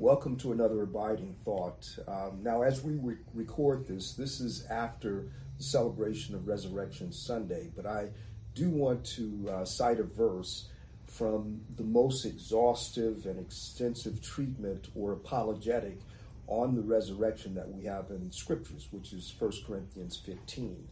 Welcome to another abiding thought. Um, now, as we re- record this, this is after the celebration of Resurrection Sunday, but I do want to uh, cite a verse from the most exhaustive and extensive treatment or apologetic on the resurrection that we have in scriptures, which is 1 Corinthians 15.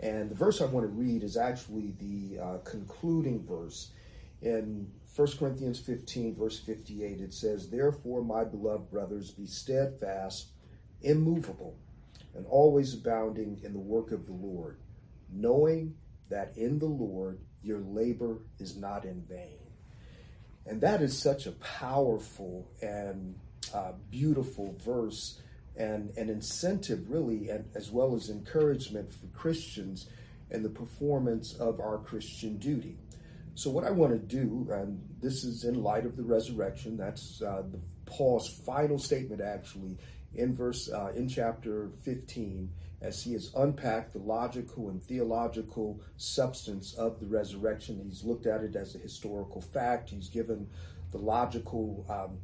And the verse I want to read is actually the uh, concluding verse in 1 Corinthians 15, verse 58. It says, Therefore, my beloved brothers, be steadfast, immovable, and always abounding in the work of the Lord, knowing that in the Lord your labor is not in vain. And that is such a powerful and uh, beautiful verse and an incentive, really, and as well as encouragement for Christians in the performance of our Christian duty. So, what I want to do, and this is in light of the resurrection, that's uh, the, Paul's final statement, actually, in verse uh, in chapter 15, as he has unpacked the logical and theological substance of the resurrection. He's looked at it as a historical fact. He's given the logical um,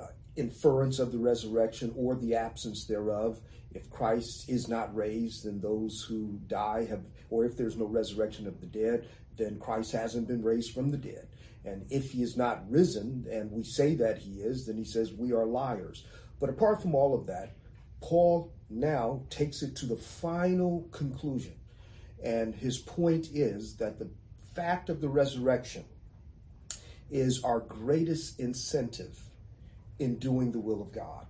uh, inference of the resurrection or the absence thereof. If Christ is not raised, then those who die have, or if there's no resurrection of the dead, then Christ hasn't been raised from the dead. And if he is not risen, and we say that he is, then he says we are liars. But apart from all of that, Paul now takes it to the final conclusion. And his point is that the fact of the resurrection is our greatest incentive in doing the will of God.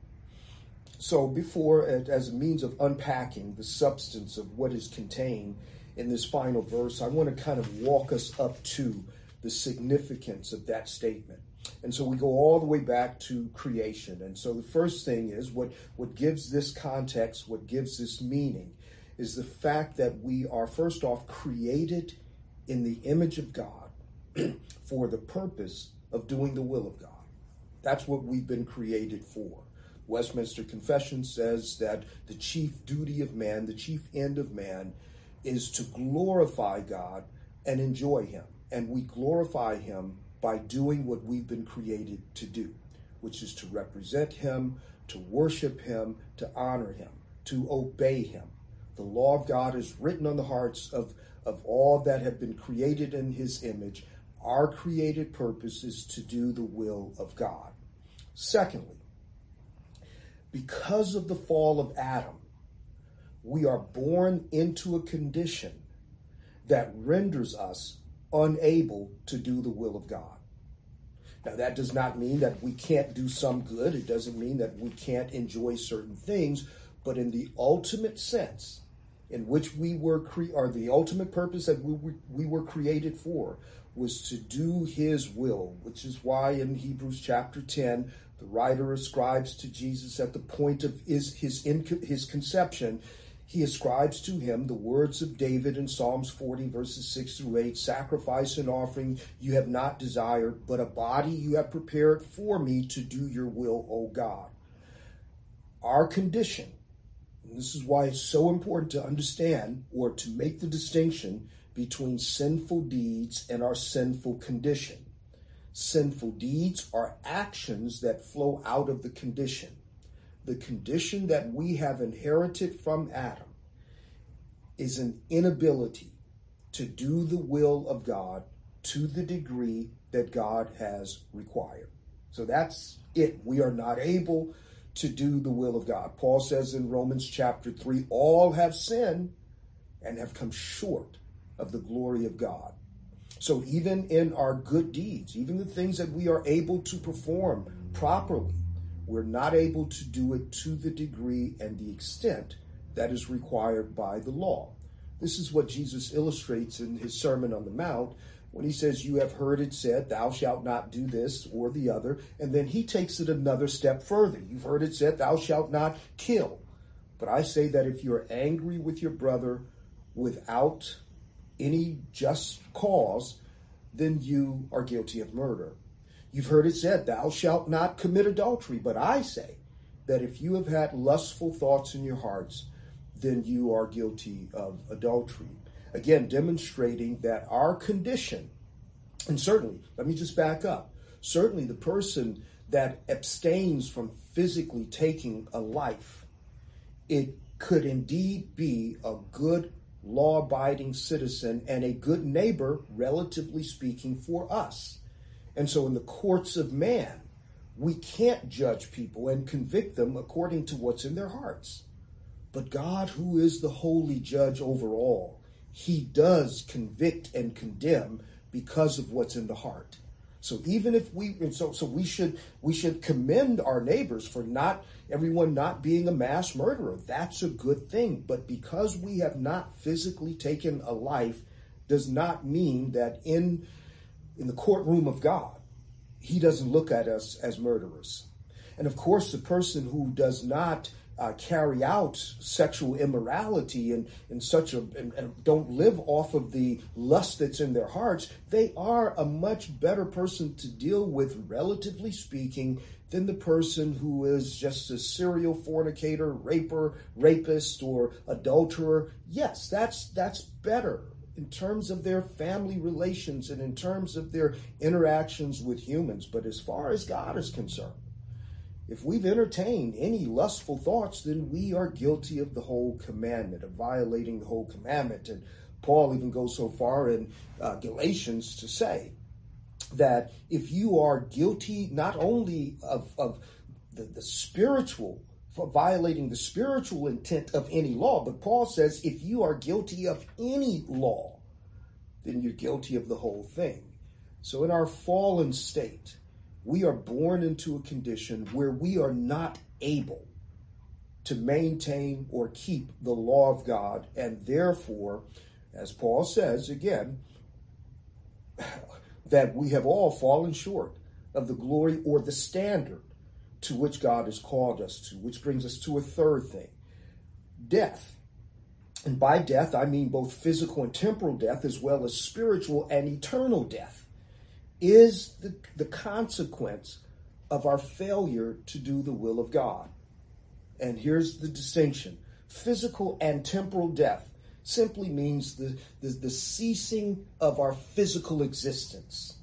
So, before, as a means of unpacking the substance of what is contained in this final verse, I want to kind of walk us up to the significance of that statement. And so we go all the way back to creation. And so the first thing is what, what gives this context, what gives this meaning, is the fact that we are first off created in the image of God for the purpose of doing the will of God. That's what we've been created for. Westminster Confession says that the chief duty of man, the chief end of man, is to glorify God and enjoy Him. And we glorify Him by doing what we've been created to do, which is to represent Him, to worship Him, to honor Him, to obey Him. The law of God is written on the hearts of, of all that have been created in His image. Our created purpose is to do the will of God. Secondly, because of the fall of Adam, we are born into a condition that renders us unable to do the will of God. Now, that does not mean that we can't do some good. It doesn't mean that we can't enjoy certain things. But in the ultimate sense, in which we were cre- or the ultimate purpose that we were, we were created for, was to do His will, which is why in Hebrews chapter 10, the writer ascribes to Jesus at the point of his, his, his conception he ascribes to him the words of David in Psalms 40, verses 6 through 8 Sacrifice and offering you have not desired, but a body you have prepared for me to do your will, O God. Our condition, and this is why it's so important to understand or to make the distinction between sinful deeds and our sinful condition. Sinful deeds are actions that flow out of the condition the condition that we have inherited from Adam is an inability to do the will of God to the degree that God has required. So that's it. We are not able to do the will of God. Paul says in Romans chapter 3 all have sinned and have come short of the glory of God. So even in our good deeds, even the things that we are able to perform properly, we're not able to do it to the degree and the extent that is required by the law. This is what Jesus illustrates in his Sermon on the Mount when he says, You have heard it said, Thou shalt not do this or the other. And then he takes it another step further. You've heard it said, Thou shalt not kill. But I say that if you're angry with your brother without any just cause, then you are guilty of murder. You've heard it said, Thou shalt not commit adultery. But I say that if you have had lustful thoughts in your hearts, then you are guilty of adultery. Again, demonstrating that our condition, and certainly, let me just back up. Certainly, the person that abstains from physically taking a life, it could indeed be a good law abiding citizen and a good neighbor, relatively speaking, for us. And so, in the courts of man, we can't judge people and convict them according to what's in their hearts. But God, who is the holy judge over all, he does convict and condemn because of what's in the heart. So even if we so so we should we should commend our neighbors for not everyone not being a mass murderer. That's a good thing. But because we have not physically taken a life does not mean that in in the courtroom of God, he doesn't look at us as murderers. And of course, the person who does not uh, carry out sexual immorality and, and such a and, and, don't live off of the lust that's in their hearts, they are a much better person to deal with, relatively speaking, than the person who is just a serial fornicator, raper, rapist, or adulterer. Yes, that's that's better in terms of their family relations and in terms of their interactions with humans. But as far as God is concerned, if we've entertained any lustful thoughts, then we are guilty of the whole commandment, of violating the whole commandment. And Paul even goes so far in uh, Galatians to say that if you are guilty not only of, of the, the spiritual, for violating the spiritual intent of any law, but Paul says if you are guilty of any law, then you're guilty of the whole thing. So in our fallen state, we are born into a condition where we are not able to maintain or keep the law of God. And therefore, as Paul says again, that we have all fallen short of the glory or the standard to which God has called us to, which brings us to a third thing death. And by death, I mean both physical and temporal death, as well as spiritual and eternal death is the, the consequence of our failure to do the will of God. And here's the distinction physical and temporal death simply means the, the, the ceasing of our physical existence.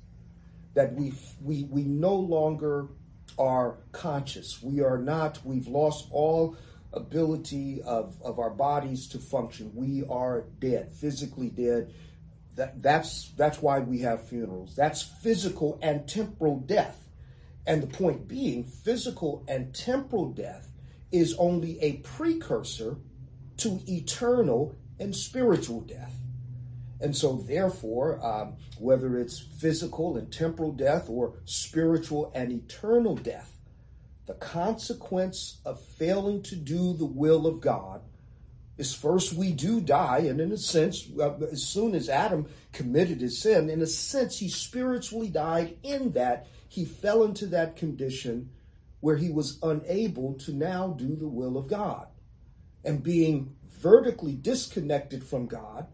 That we, we, we no longer are conscious. We are not, we've lost all ability of, of our bodies to function. We are dead, physically dead that, that's, that's why we have funerals. That's physical and temporal death. And the point being, physical and temporal death is only a precursor to eternal and spiritual death. And so, therefore, um, whether it's physical and temporal death or spiritual and eternal death, the consequence of failing to do the will of God is first we do die, and in a sense, uh, as soon as Adam committed his sin, in a sense, he spiritually died in that he fell into that condition where he was unable to now do the will of God. And being vertically disconnected from God,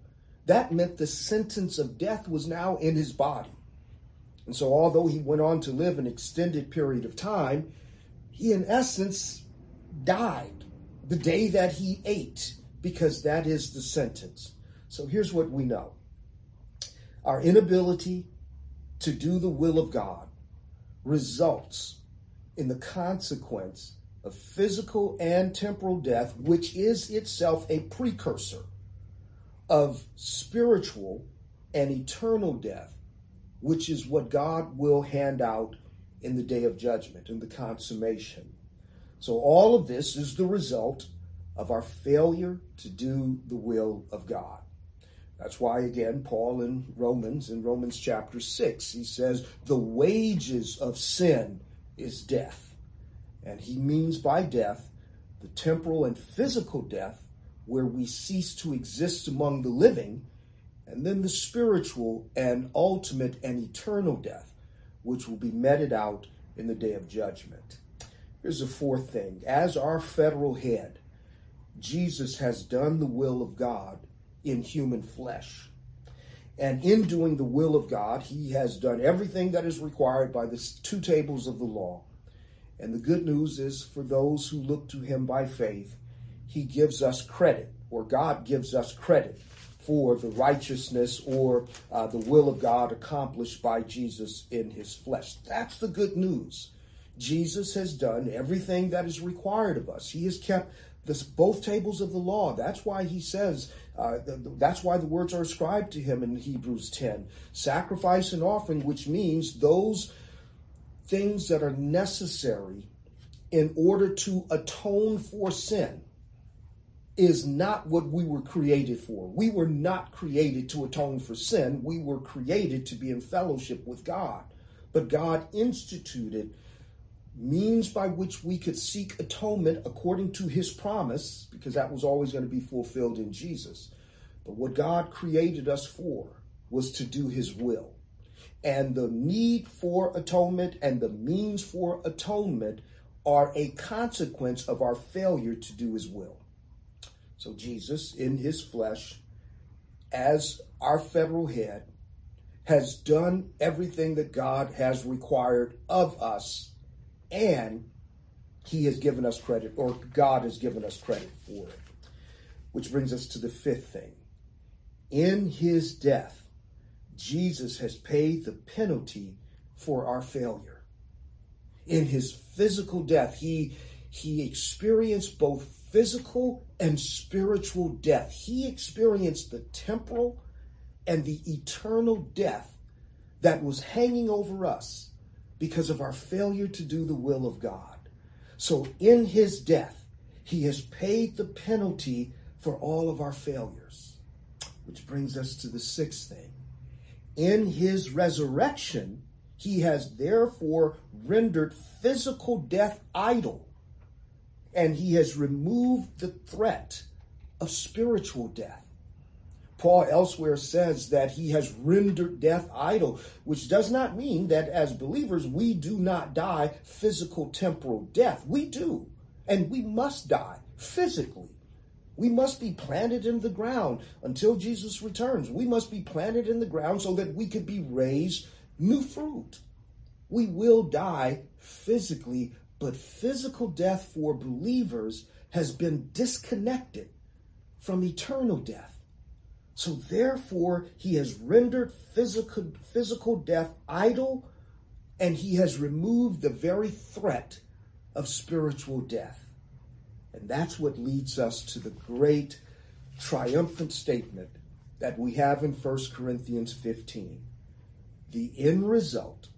that meant the sentence of death was now in his body. And so, although he went on to live an extended period of time, he in essence died the day that he ate because that is the sentence. So here's what we know our inability to do the will of God results in the consequence of physical and temporal death, which is itself a precursor of spiritual and eternal death, which is what God will hand out in the day of judgment, in the consummation. So, all of this is the result of our failure to do the will of God. That's why, again, Paul in Romans, in Romans chapter 6, he says, the wages of sin is death. And he means by death the temporal and physical death where we cease to exist among the living, and then the spiritual and ultimate and eternal death, which will be meted out in the day of judgment. Here's the fourth thing. As our federal head, Jesus has done the will of God in human flesh. And in doing the will of God, he has done everything that is required by the two tables of the law. And the good news is for those who look to him by faith, he gives us credit, or God gives us credit for the righteousness or uh, the will of God accomplished by Jesus in his flesh. That's the good news. Jesus has done everything that is required of us. He has kept this, both tables of the law. That's why he says, uh, the, the, that's why the words are ascribed to him in Hebrews 10. Sacrifice and offering, which means those things that are necessary in order to atone for sin is not what we were created for. We were not created to atone for sin. We were created to be in fellowship with God. But God instituted means by which we could seek atonement according to his promise, because that was always going to be fulfilled in Jesus. But what God created us for was to do his will. And the need for atonement and the means for atonement are a consequence of our failure to do his will. So Jesus, in his flesh, as our federal head, has done everything that God has required of us, and he has given us credit, or God has given us credit for it. Which brings us to the fifth thing. In his death, Jesus has paid the penalty for our failure. In his physical death, he, he experienced both physical and spiritual death. He experienced the temporal and the eternal death that was hanging over us because of our failure to do the will of God. So in his death, he has paid the penalty for all of our failures. Which brings us to the sixth thing. In his resurrection, he has therefore rendered physical death idle, and he has removed the threat of spiritual death. Paul elsewhere says that he has rendered death idle, which does not mean that as believers we do not die physical temporal death. We do, and we must die physically. We must be planted in the ground until Jesus returns. We must be planted in the ground so that we could be raised new fruit. We will die physically, but physical death for believers has been disconnected from eternal death. So therefore, he has rendered physical, physical death idle, and he has removed the very threat of spiritual death. And that's what leads us to the great triumphant statement that we have in 1 Corinthians 15. The end result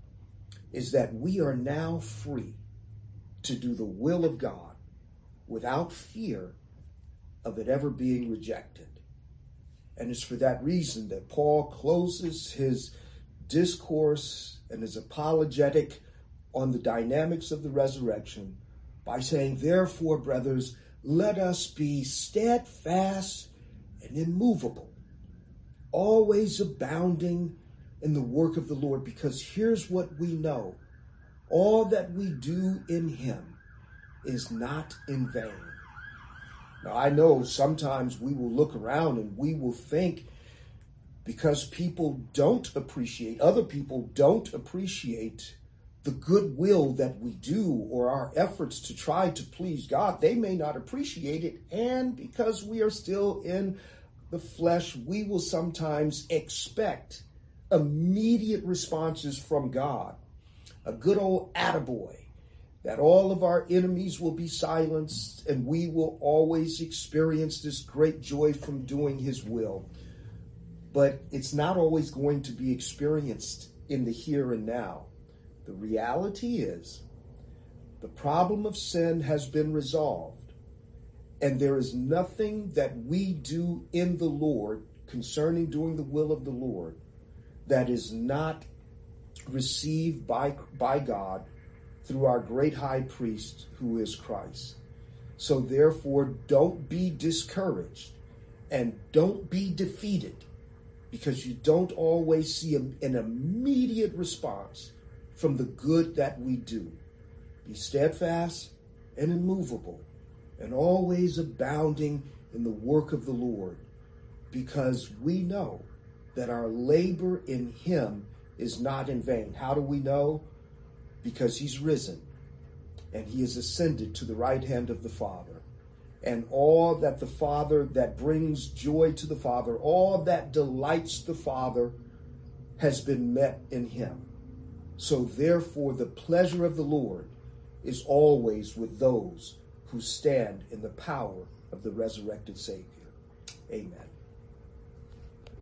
is that we are now free to do the will of God without fear of it ever being rejected. And it's for that reason that Paul closes his discourse and his apologetic on the dynamics of the resurrection by saying, Therefore, brothers, let us be steadfast and immovable, always abounding in the work of the Lord, because here's what we know all that we do in Him is not in vain. Now, I know sometimes we will look around and we will think because people don't appreciate, other people don't appreciate the goodwill that we do or our efforts to try to please God, they may not appreciate it. And because we are still in the flesh, we will sometimes expect immediate responses from God. A good old attaboy that all of our enemies will be silenced and we will always experience this great joy from doing his will. But it's not always going to be experienced in the here and now. The reality is the problem of sin has been resolved, and there is nothing that we do in the Lord concerning doing the will of the Lord that is not received by, by God through our great high priest who is Christ. So therefore, don't be discouraged and don't be defeated because you don't always see an immediate response from the good that we do. Be steadfast and immovable and always abounding in the work of the Lord because we know that our labor in him is not in vain. How do we know? Because he's risen and he is ascended to the right hand of the Father. And all that the Father, that brings joy to the Father, all that delights the Father, has been met in him. So therefore, the pleasure of the Lord is always with those who stand in the power of the resurrected Savior. Amen.